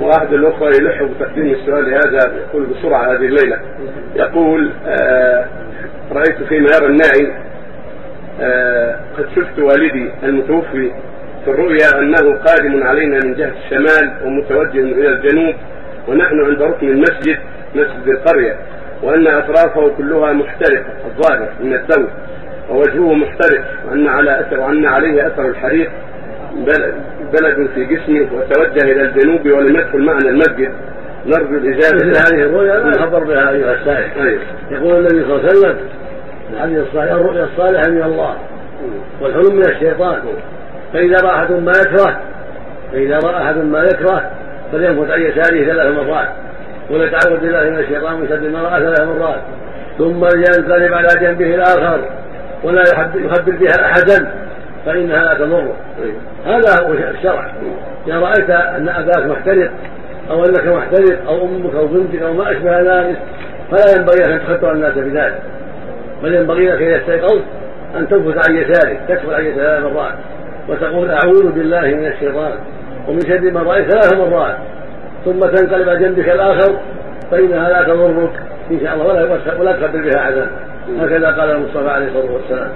واحد الأخوة يلح بتقديم السؤال هذا يقول بسرعة هذه الليلة. يقول آه رأيت فيما يرى النائي آه قد شفت والدي المتوفي في الرؤيا أنه قادم علينا من جهة الشمال ومتوجه إلى الجنوب ونحن عند ركن المسجد مسجد القرية وأن أطرافه كلها محترقة الظاهر من الثوب ووجهه محترق وأن على اثر وأن عليه أثر الحريق بلد في جسمه وتوجه إلى الجنوب ولم يدخل معنا المسجد نرجو الإجابة. مثل هذه الرؤيا لا خبر بها أيها السائل. أيوه. يقول النبي صلى الله عليه وسلم الحديث الصحيح الرؤيا الصالحة من الله والحلم من الشيطان. فإذا رأى أحد ما يكره فإذا رأى أحد ما يكره فلينفث عن يساره ثلاث مرات وليتعوذ بالله من الشيطان من شر ما رأى ثلاث مرات. ثم ينقلب على جنبه الآخر ولا يخبر بها أحدا. فانها لا تضره هذا هو الشرع. إذا رأيت أن أباك محترق أو أنك محترق أو أمك أو بنتك أو ما أشبه ذلك فلا ينبغي أن تخطر الناس بذلك. بل ينبغي لك إذا استيقظت أن تنفث عن يسارك تكفر عن يسارك مرات وتقول أعوذ بالله من الشيطان ومن شر ما رأيت ثلاث مرات. ثم تنقلب على جنبك الآخر فانها لا تضرك إن شاء الله. ولا ولا تخبر بها أحدا. هكذا قال المصطفى عليه الصلاة والسلام.